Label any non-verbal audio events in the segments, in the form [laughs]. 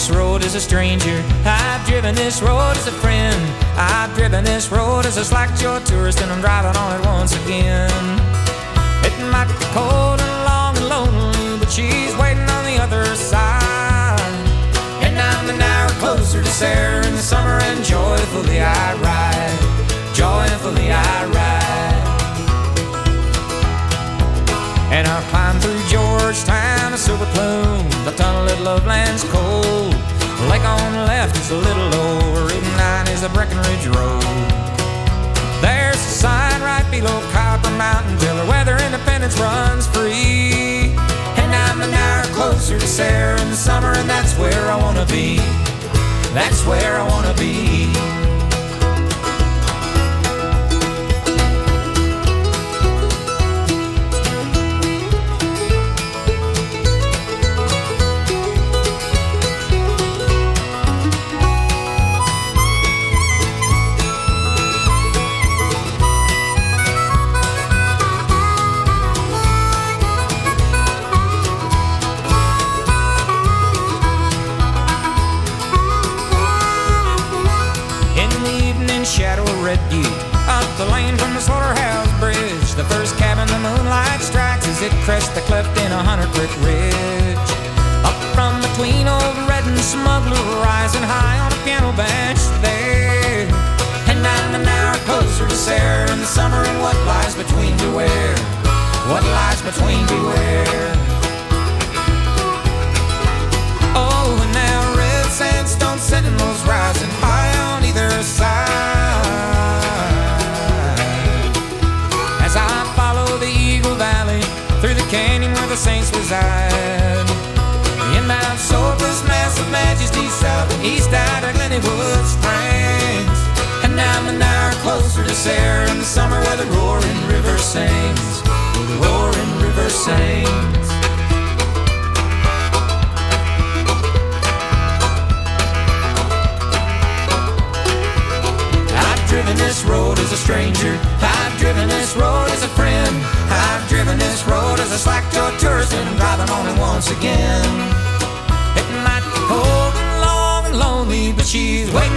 This road as a stranger. I've driven this road as a friend. I've driven this road as a slack-jawed tourist, and I'm driving on it once again. It might be cold and long and lonely, but she's waiting on the other side. And I'm an hour closer to Sarah in the summer, and joyfully I ride. Joyfully I ride. And I climb through Georgetown, a silver plume, the tunnel at Loveland's cold. Lake on the left is a little lower, Route 9 is the Breckenridge Road. There's a sign right below Copper Mountain till the weather independence runs free. And I'm an hour closer to Sarah in the summer, and that's where I wanna be. That's where I wanna be. As the cleft in a hundred brick ridge. Up from between old red and smuggler, rising high on a piano bench there. And I'm an hour closer to Sarah in the summer, and what lies between beware? What lies between beware? East out of Glennywood Springs. And I'm an hour closer to Sarah in the summer where the roaring river sings. The roaring river sings. I've driven this road as a stranger. I've driven this road as a friend. I've driven this road as a slack-jawed tourist, and I'm driving on it once again.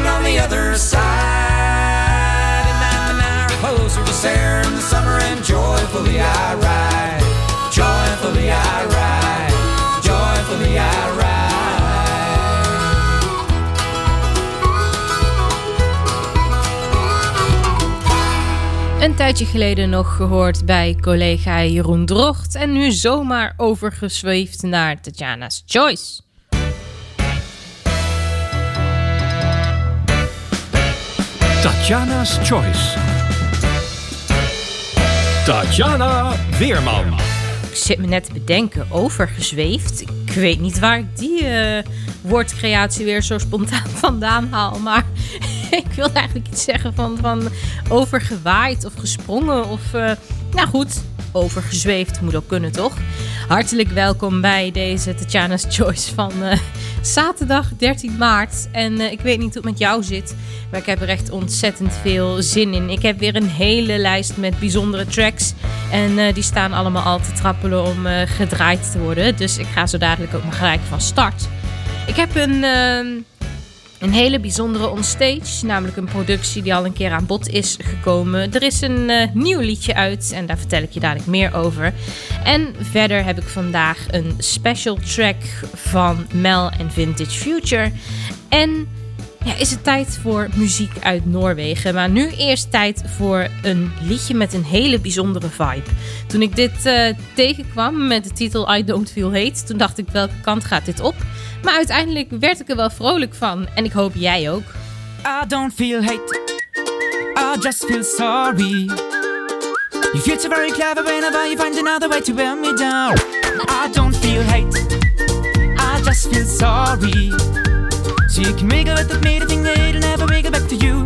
On the other side. And closer to in the summer, joyfully I ride. Joyfully I ride. Joyfully I ride. Een tijdje geleden nog gehoord bij collega Jeroen Drocht en nu zomaar overgezweefd naar Tatjana's Choice. Tatjana's Choice. Tatjana Weerman. Ik zit me net te bedenken, overgezweefd. Ik weet niet waar ik die eh, woordcreatie weer zo spontaan [laughs] vandaan haal. Maar [laughs] ik wilde eigenlijk iets zeggen van, van overgewaaid of gesprongen. Of, eh, nou goed, overgezweefd moet ook kunnen, toch? Hartelijk welkom bij deze Tatjana's Choice van eh, zaterdag 13 maart. En eh, ik weet niet hoe het met jou zit, maar ik heb er echt ontzettend veel zin in. Ik heb weer een hele lijst met bijzondere tracks. En eh, die staan allemaal al te trappelen om gedraaid te worden. Dus ik ga zo dadelijk ook maar gelijk van start. Ik heb een, ehm, een hele bijzondere onstage. Namelijk een productie die al een keer aan bod is gekomen. Er is een eh, nieuw liedje uit en daar vertel ik je dadelijk meer over. En verder heb ik vandaag een special track van Mel en Vintage Future. En ja, is het tijd voor muziek uit Noorwegen. Maar nu eerst tijd voor een liedje met een hele bijzondere vibe. Toen ik dit eh, tegenkwam met de titel I Don't Feel Hate, toen dacht ik welke kant gaat dit op? Maar uiteindelijk werd ik er wel vrolijk van. En ik hoop jij ook. I don't feel hate. I just feel sorry. You feel so very clever whenever you find another way to wear me down. I don't feel hate. I just feel sorry. So you can wiggle with the made that it'll never wiggle back to you.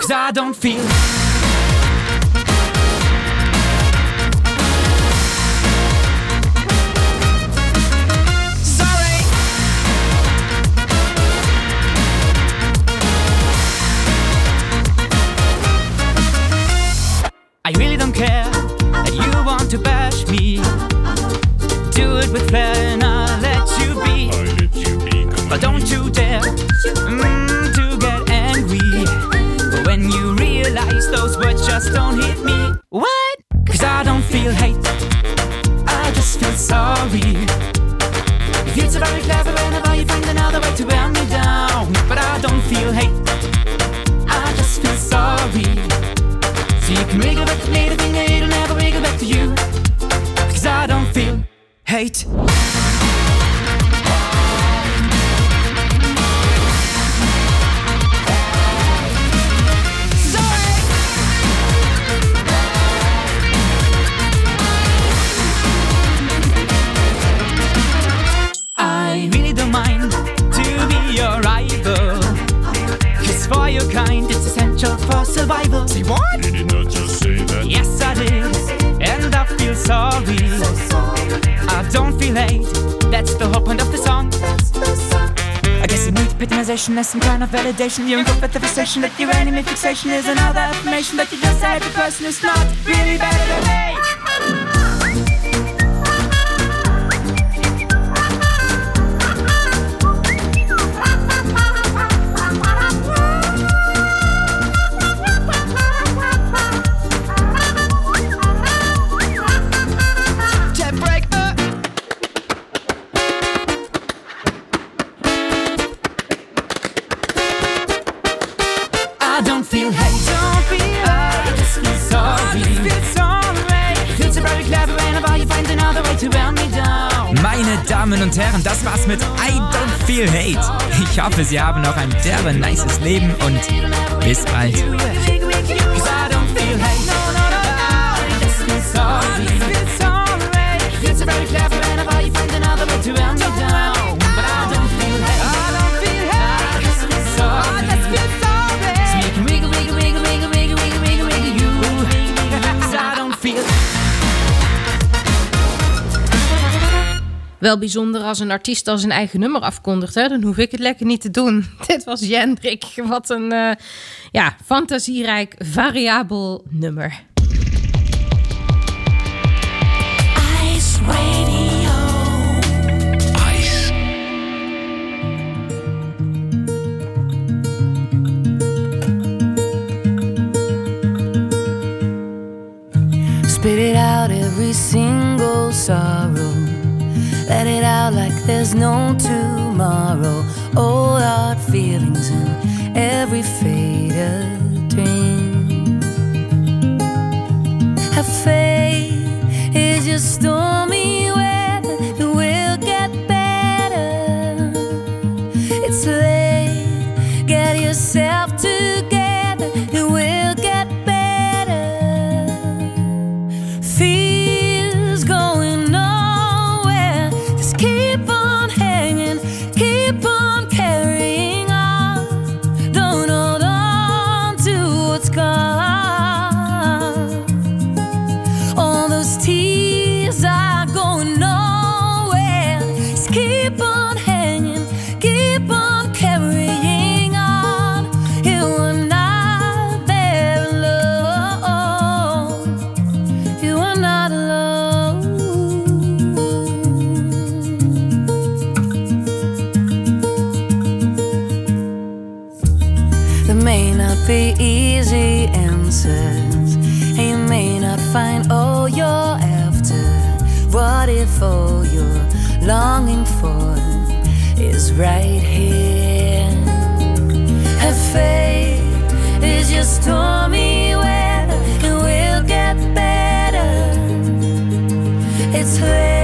Cause I don't feel. Mm, to get angry when you realize those words just don't hit me. What? Cause I don't feel hate, I just feel sorry. Feel so very clever whenever you find another way to wear me down. But I don't feel hate, I just feel sorry. So you can wiggle back to me, the thing that it'll never wiggle back to you. Cause I don't feel hate. You as some kind of validation. You're in conversation that your enemy fixation is another affirmation that you just said the person who's not really better than me. Meine Damen und Herren, das war's mit I Don't Feel Hate. Ich hoffe, Sie haben noch ein derbe nices Leben und bis bald. Cause I don't Wel bijzonder als een artiest al zijn eigen nummer afkondigt. Hè? Dan hoef ik het lekker niet te doen. [laughs] Dit was Jendrik. Wat een eh, ja, fantasierijk, variabel nummer. Ice Radio. Ice. Spit it out every single sorrow. Let it out like there's no tomorrow. Oh, All our feelings in every faded dream. Have faith, it's just stormy weather. It will get better. It's late, get yourself together. longing for is right here. Her faith is your stormy weather, will get better. It's.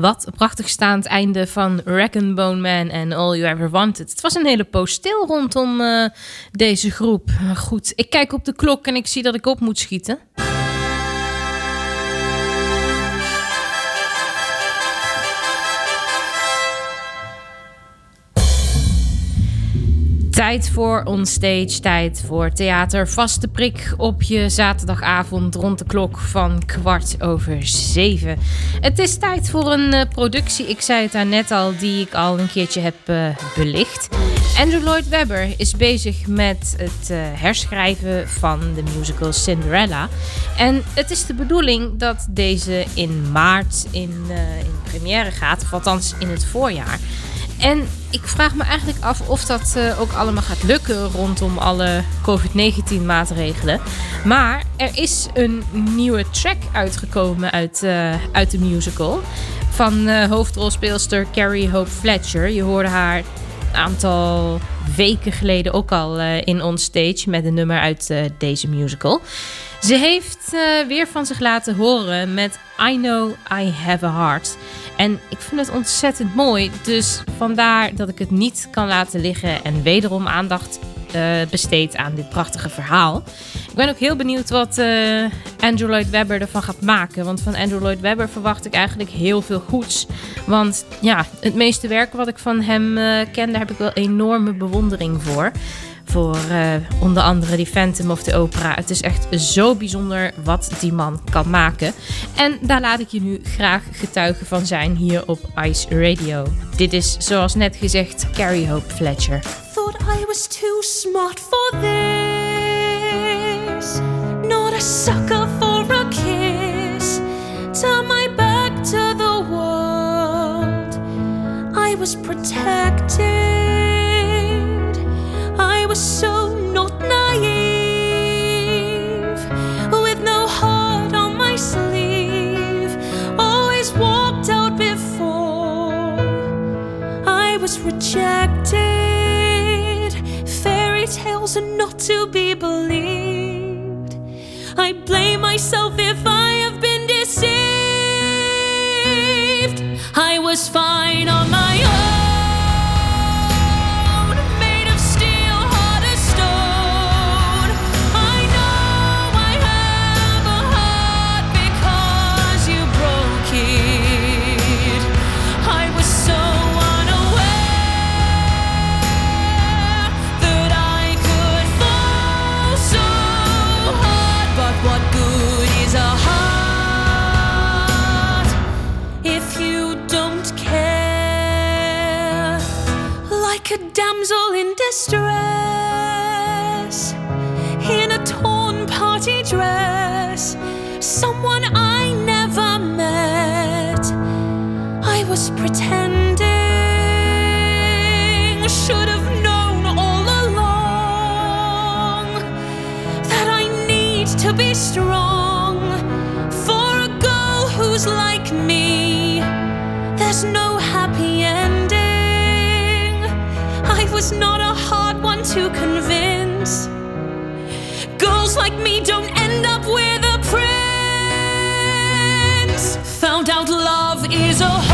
Wat een prachtig staand einde van Rack and Bone Man en All You Ever Wanted. Het was een hele poos stil rondom eh, deze groep. Maar Goed, ik kijk op de klok en ik zie dat ik op moet schieten. Tijd voor onstage, tijd voor theater. Vaste prik op je zaterdagavond rond de klok van kwart over zeven. Het is tijd voor een eh, productie, ik zei het net al, die ik al een keertje heb eh, belicht. Andrew Lloyd Webber is bezig met het eh, herschrijven van de musical Cinderella. En het is de bedoeling dat deze in maart in, in première gaat, of althans in het voorjaar. En ik vraag me eigenlijk af of dat eh, ook allemaal gaat lukken rondom alle COVID-19 maatregelen. Maar er is een nieuwe track uitgekomen uit, eh, uit de musical. Van eh, hoofdrolspeelster Carrie Hope Fletcher. Je hoorde haar een aantal weken geleden ook al in On Stage met een nummer uit deze musical. Ze heeft weer van zich laten horen met I Know I Have a Heart. En ik vind het ontzettend mooi. Dus vandaar dat ik het niet kan laten liggen en wederom aandacht eh, besteed aan dit prachtige verhaal. Ik ben ook heel benieuwd wat eh, Andrew Lloyd Webber ervan gaat maken. Want van Andrew Lloyd Webber verwacht ik eigenlijk heel veel goeds. Want ja, het meeste werk wat ik van hem eh, ken, daar heb ik wel enorme bewondering voor. Voor eh, onder andere die Phantom of the Opera. Het is echt zo bijzonder wat die man kan maken. En daar laat ik je nu graag getuige van zijn hier op Ice Radio. Dit is zoals net gezegd Carrie Hope Fletcher. Thought I was too smart for this. Not a sucker for a kiss. Turn my back to the world. I was protected. So not naive. With no heart on my sleeve. Always walked out before. I was rejected. Fairy tales are not to be believed. I blame myself if I have been deceived. I was fine distress, in a torn party dress, someone I never met. I was pretending, should have known all along that I need to be strong to convince. Girls like me don't end up with a prince. Found out love is a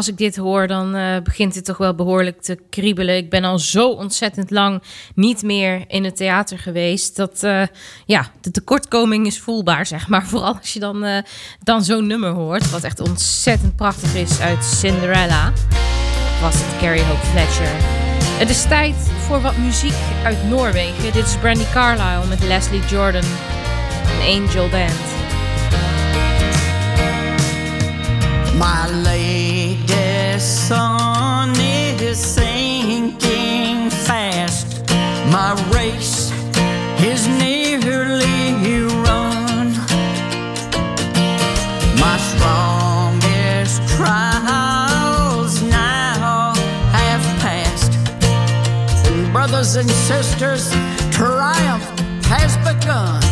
als ik dit hoor, dan uh, begint het toch wel behoorlijk te kriebelen. Ik ben al zo ontzettend lang niet meer in het theater geweest. Dat uh, ja, de tekortkoming is voelbaar, zeg maar. [laughs] Vooral als je dan, uh, dan zo'n nummer hoort. Wat echt ontzettend prachtig is uit Cinderella. Was het Carrie Hope Fletcher. Het is tijd voor wat muziek uit Noorwegen. Dit is Brandy Carlisle met Leslie Jordan. Een Angel Band. My My race is nearly run. My strongest trials now have passed. And brothers and sisters, triumph has begun.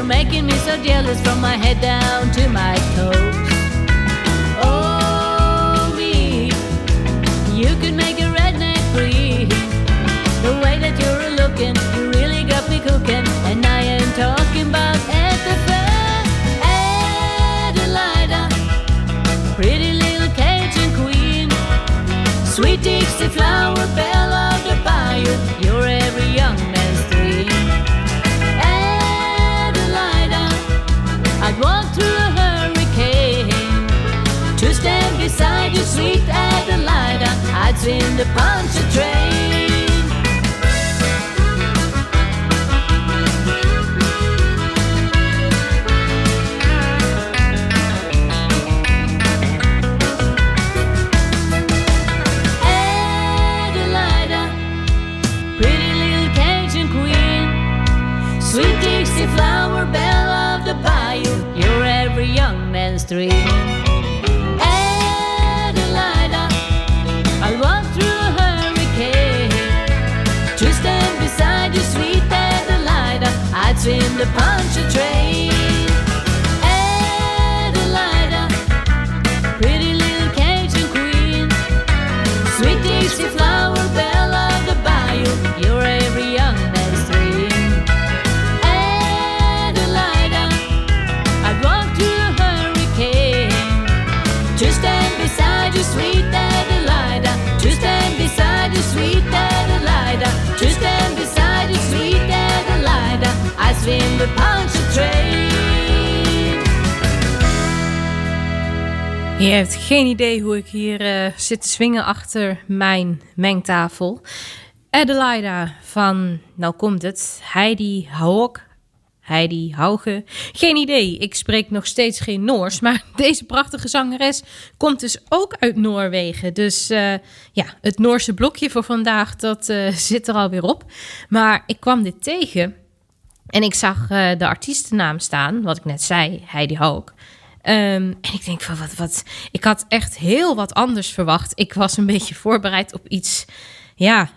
You're making me so jealous from my head down to my toes. Oh, me, you could make a redneck breathe. The way that you're looking, you really got me cooking. And I ain't talking about at the pretty little Cajun queen. Sweet Dixie flower, belle of the bayou. In the punch a train. The punch Je hebt geen idee hoe ik hier eh, zit te swingen achter mijn mengtafel. Adelaida van, nou komt het, Heidi Hauk. Heidi Hauge. Geen idee, ik spreek nog steeds geen Noors. [laughs] Maar deze prachtige zangeres komt dus ook uit Noorwegen. Dus eh, ja, het Noorse blokje voor vandaag, dat eh, [laughs] zit er alweer op. Maar ik kwam dit tegen en ik zag de artiestennaam staan, wat ik net zei, Heidi Hauk. Ehm, en ik denk van wat, wat. Ik had echt heel wat anders verwacht. Ik was een beetje voorbereid op iets. Ja,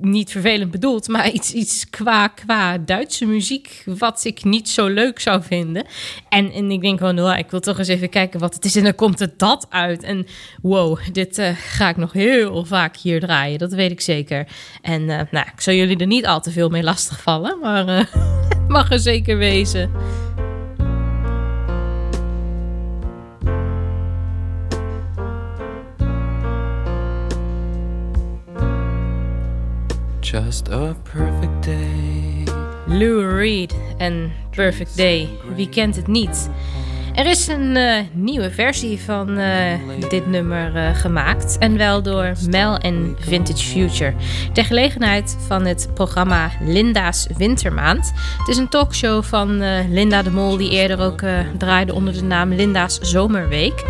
niet vervelend bedoeld, maar iets, iets qua, qua Duitse muziek. wat ik niet zo leuk zou vinden. En, en ik denk gewoon, nou, ik wil toch eens even kijken wat het is. En dan komt het dat uit. En wow, dit eh, ga ik nog heel vaak hier draaien. Dat weet ik zeker. En eh, nou, ik zal jullie er niet al te veel mee lastigvallen. Maar eh, het [laughs] mag er zeker wezen. Just a perfect day. Lou Reed en Perfect Day. Wie kent het niet? Er is een eh, nieuwe versie van eh, dit nummer eh, gemaakt. En wel door Mel en Vintage Future. Ter gelegenheid van het programma Linda's Wintermaand. Het is een talkshow van Linda de Mol, die eerder ook draaide onder de naam Linda's Zomerweek.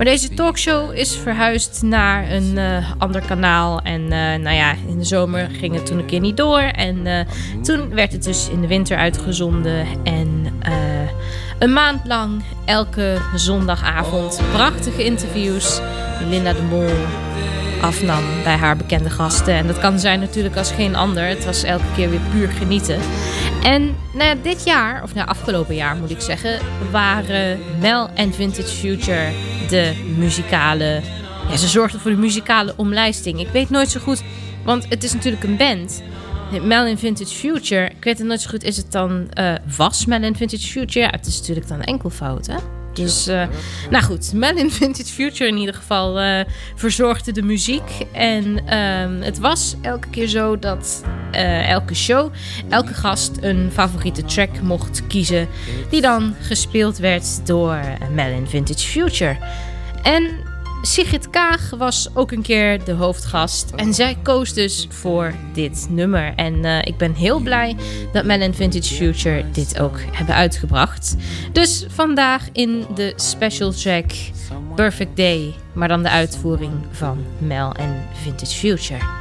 Maar deze talkshow is verhuisd naar een uh, ander kanaal. En uh, nou ja, in de zomer ging het toen een keer niet door. En uh, toen werd het dus in de winter uitgezonden. En een maand lang, elke zondagavond, prachtige interviews. Die Linda de Mol afnam bij haar bekende gasten. En dat kan zijn natuurlijk als geen ander. Het was elke keer weer puur genieten. En nou, dit jaar, of nou afgelopen jaar moet ik zeggen, waren Mel en Vintage Future de muzikale. Ja, ze zorgden voor de muzikale omlijsting. Ik weet nooit zo goed, want het is natuurlijk een band. Melon Vintage Future. Ik weet het nooit zo goed. Is het dan uh, was Melon Vintage Future? Ja, het is natuurlijk dan enkelvoud, hè? Dus, eh, nou goed, Mel in [laughs] Vintage Future in ieder geval eh, verzorgde de muziek. En ehm, het was elke keer zo dat eh, elke show, elke gast een favoriete track mocht kiezen. Die dan gespeeld werd door Mel in Vintage Future. En Sigrid Kaag was ook een keer de hoofdgast. En oh. zij koos dus voor dit nummer. En eh, ik ben heel blij dat Mel en Vintage Future dit ook hebben uitgebracht. Dus vandaag in de special track Perfect Day. Maar dan de uitvoering van Mel en Vintage Future.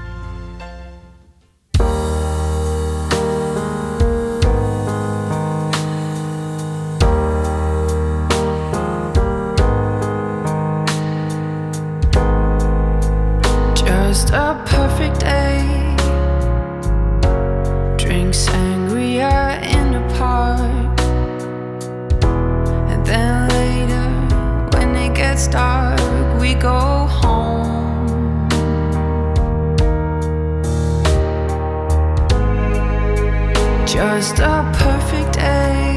perfect day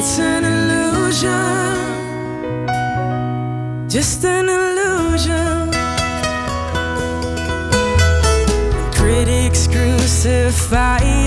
It's an illusion, just an illusion. Critics crucify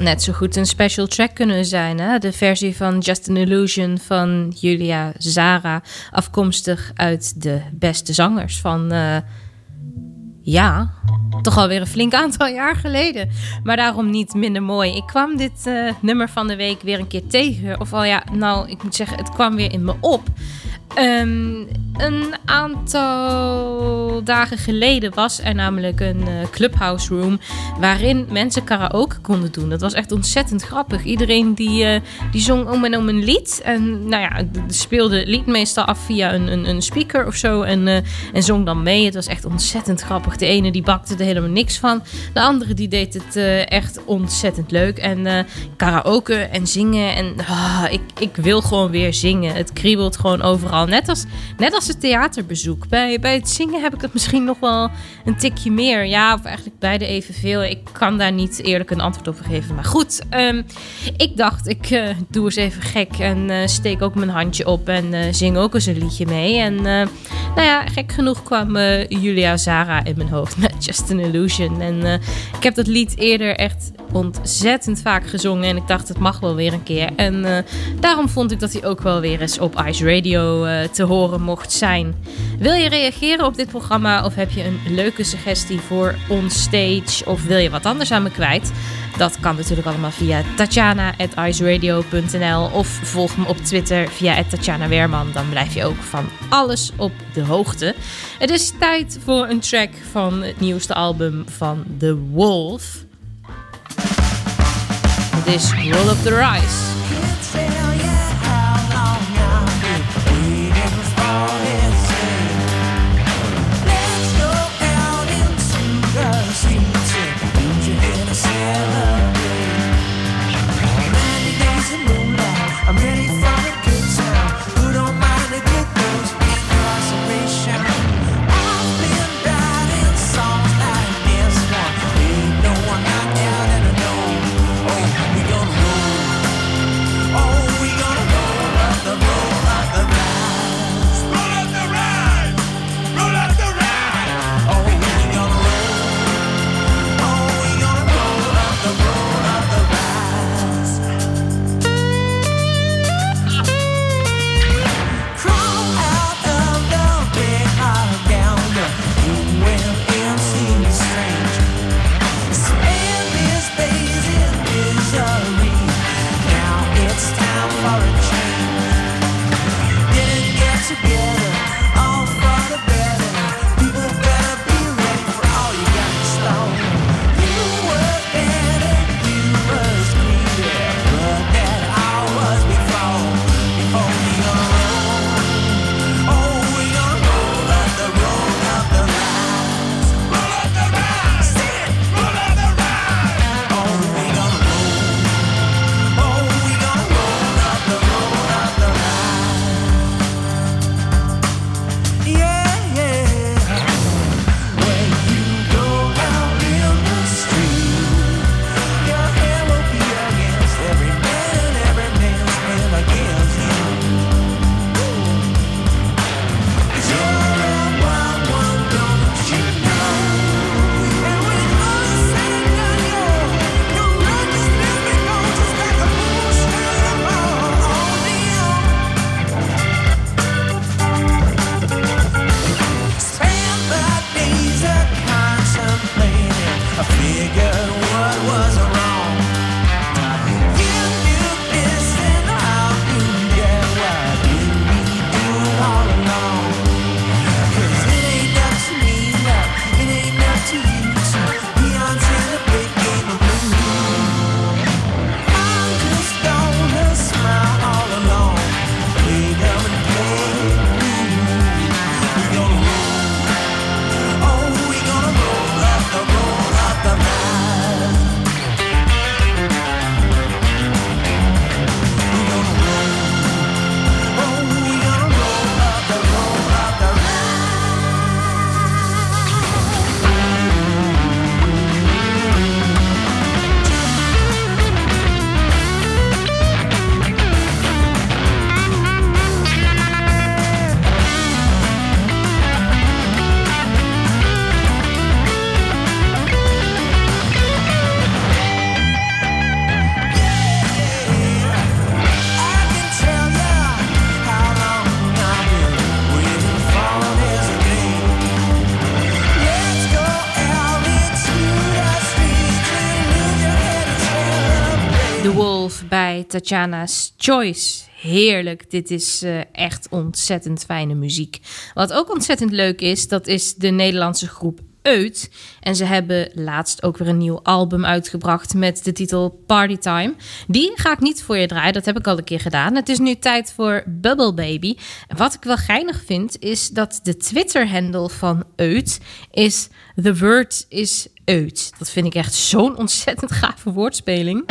Net zo goed een special track kunnen zijn. Hè? De versie van Just an Illusion van Julia Zara. Afkomstig uit de beste zangers van... eh, ja, toch alweer een flink aantal [laughs] jaar geleden. Maar daarom niet minder mooi. Ik kwam dit eh, nummer van de week weer een keer tegen. Of al ja, nou, ik moet zeggen, het kwam weer in me op. Ehm, een aantal dagen geleden was er namelijk een eh, clubhouse room waarin mensen karaoke konden doen. Dat was echt ontzettend grappig. Iedereen die, eh, die zong om en om een lied. En nou ja, speelde het lied meestal af via een, een, een speaker of zo en, eh, en zong dan mee. Het was echt ontzettend grappig. De ene die bakte er helemaal niks van. De andere die deed het echt ontzettend leuk. En karaoke en zingen. En ah, ik, ik wil gewoon weer zingen. Het kriebelt gewoon overal. Net als, net als het theaterbezoek. Bij, bij het zingen heb ik het misschien nog wel een tikje meer. Ja, of eigenlijk beide evenveel. Ik kan daar niet eerlijk een antwoord op geven. Maar goed, ehm, ik dacht, ik eh, doe eens even gek. En eh, steek ook mijn handje op. En eh, zing ook eens een liedje mee. En nou ja, gek genoeg kwam Julia Zara in mijn hoofd met [laughs] Just an Illusion. En ik heb dat lied eerder echt ontzettend vaak gezongen. En ik dacht, het mag wel weer een keer. En daarom vond ik dat hij ook wel weer eens op Ice Radio eh, te horen mocht zijn. Wil je reageren op dit programma? Of heb je een leuke suggestie voor onstage? Of wil je wat anders aan me kwijt? Dat kan natuurlijk allemaal via tatjana.iceradio.nl of volg me op Twitter via Tatjana Weerman. Dan blijf je ook van alles op de hoogte. Het is tijd voor een track van het nieuwste album van The Wolf. Het is Roll Up The Rise. Tatjana's Choice. Heerlijk, dit is eh, echt ontzettend fijne muziek. Wat ook ontzettend leuk is, dat is de Nederlandse groep Eut. En ze hebben laatst ook weer een nieuw album uitgebracht met de titel Partytime. Die ga ik niet voor je draaien, dat heb ik al een keer gedaan. Het is nu tijd voor Bubble Baby. En wat ik wel geinig vind, is dat de Twitter-handle van Eut is The Word is Eut. Dat vind ik echt zo'n ontzettend gave woordspeling.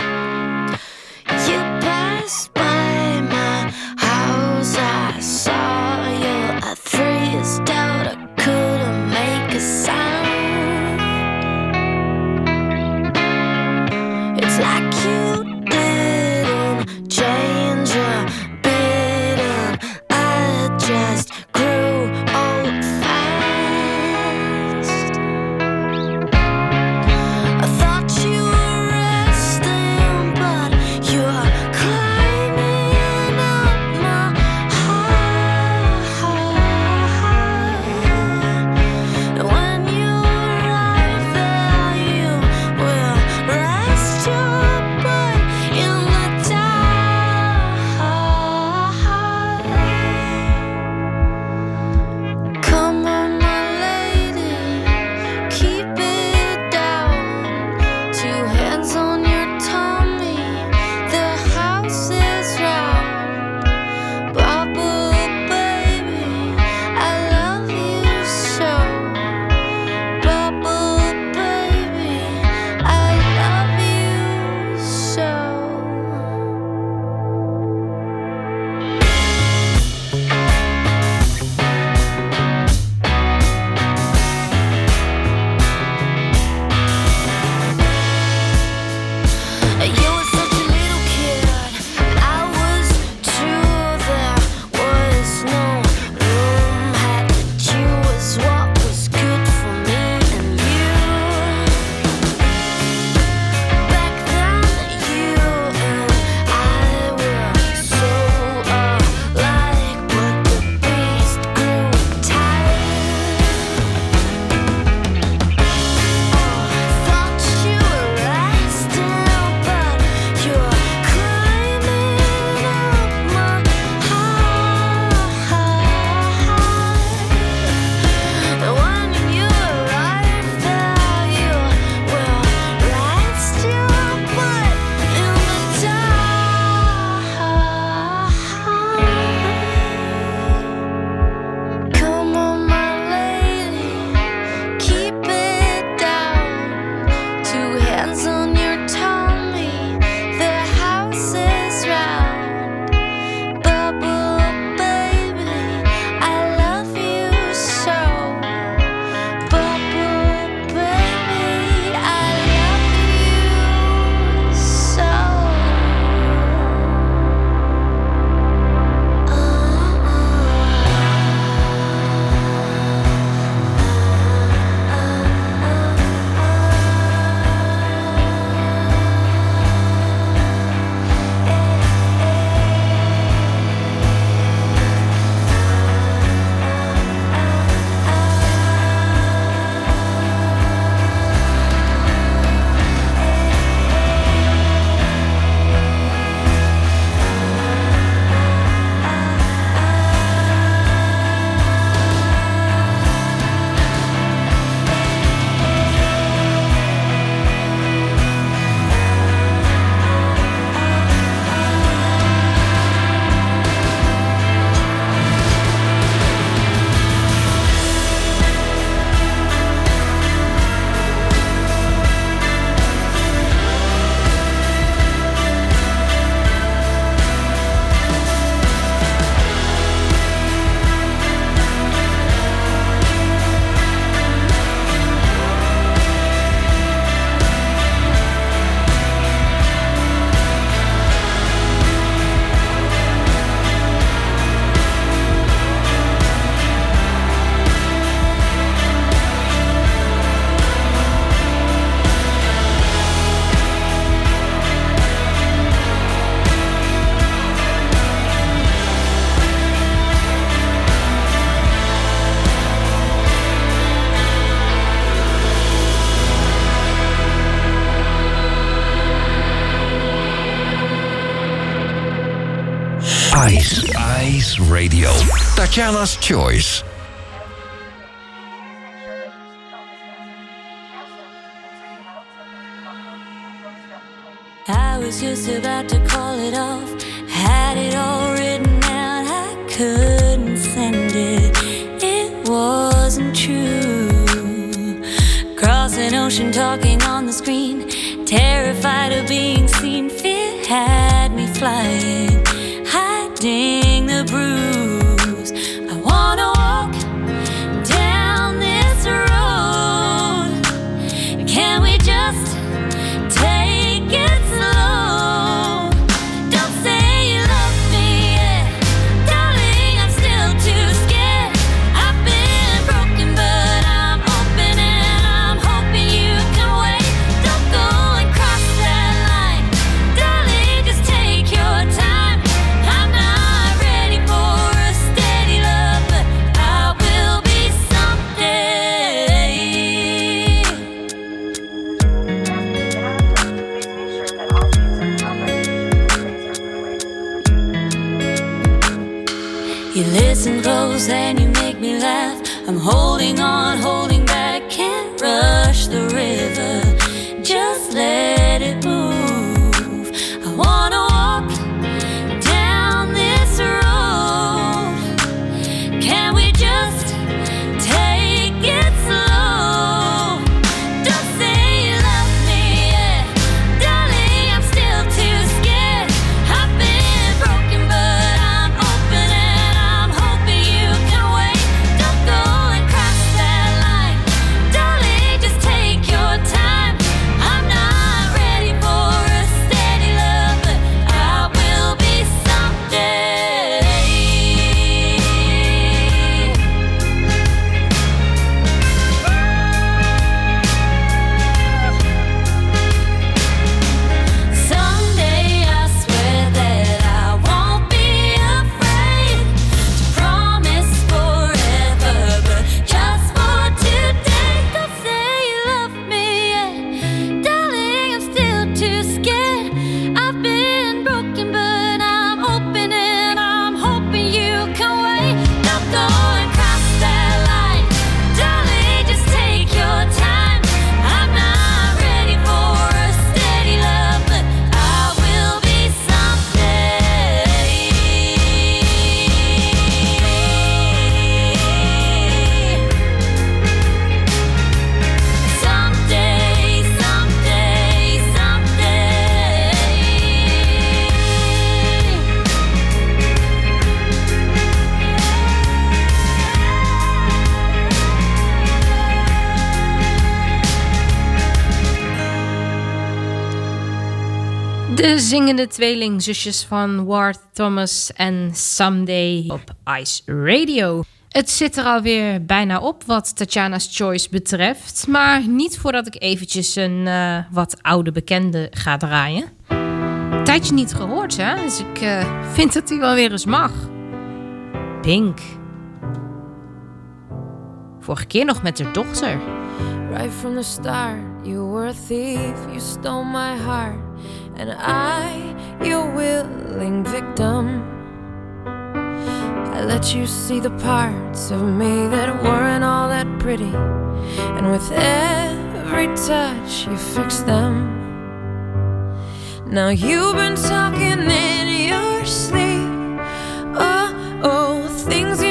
Radio. Tatjana's Choice. I was just about to call it off. Had it all written out, I couldn't send it. It wasn't true. Cross an ocean, talking on the screen. Terrified of being seen, fear had me flying, zingende tweelingzusjes van Ward Thomas en Someday op Ice Radio. Het zit er alweer bijna op wat Tatjana's Choice betreft. Maar niet voordat ik eventjes een eh, wat oude bekende ga draaien. Tijdje niet gehoord, hè? Dus ik eh, vind dat hij wel weer eens mag. Pink. Vorige keer nog met haar dochter. Right from the start, you were a thief, you stole my heart, and I, your willing victim. I let you see the parts of me that weren't all that pretty, and with every touch, you fixed them. Now you've been talking in your sleep. Oh, oh, things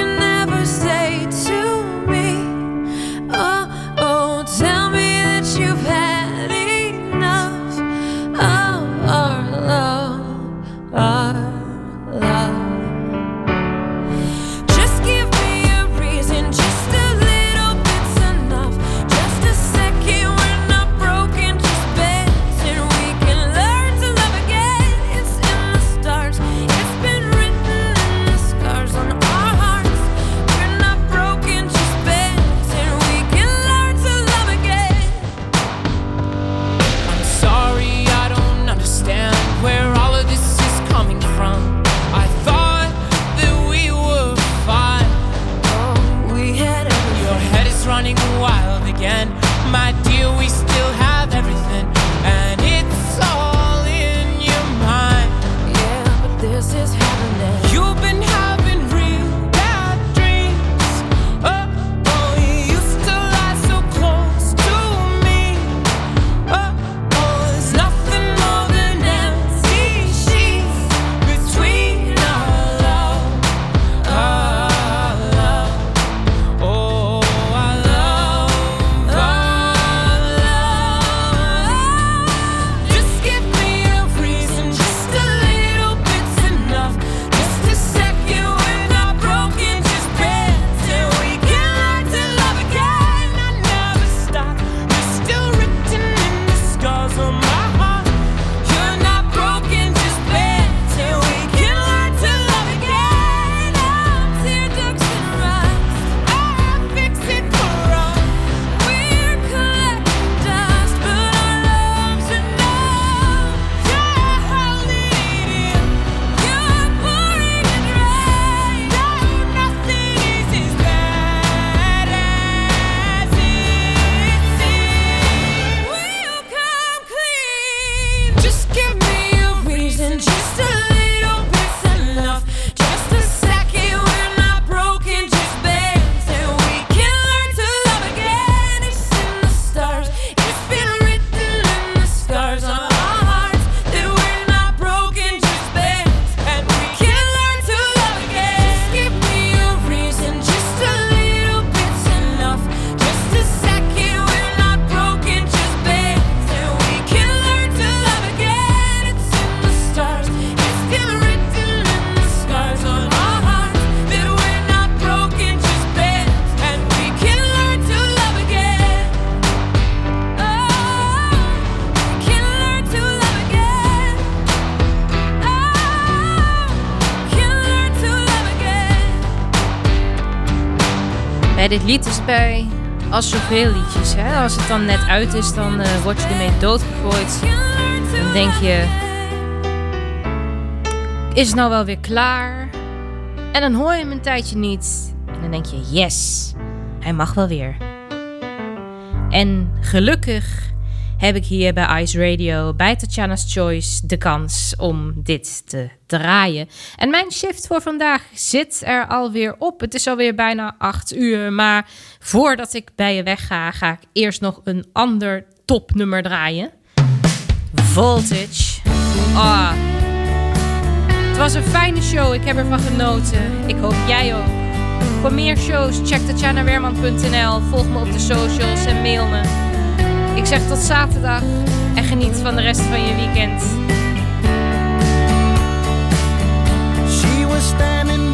Dit lied is bij als zoveel liedjes. Hè? Als het dan net uit is, dan eh, word je ermee doodgegooid. Dan denk je, is het nou wel weer klaar? En dan hoor je hem een tijdje niet. En dan denk je, yes, hij mag wel weer. En gelukkig heb ik hier bij Ice Radio, bij Tatjana's Choice, de kans om dit te draaien. En mijn shift voor vandaag zit er alweer op. Het is alweer bijna 8 uur. Maar voordat ik bij je wegga, ga ik eerst nog een ander topnummer draaien. Voltage. Ah. Het was een fijne show. Ik heb ervan genoten. Ik hoop jij ook. Voor meer shows, check tatjanawerman.nl. Volg me op de socials en mail me. Ik zeg tot zaterdag en geniet van de rest van je weekend. She was standing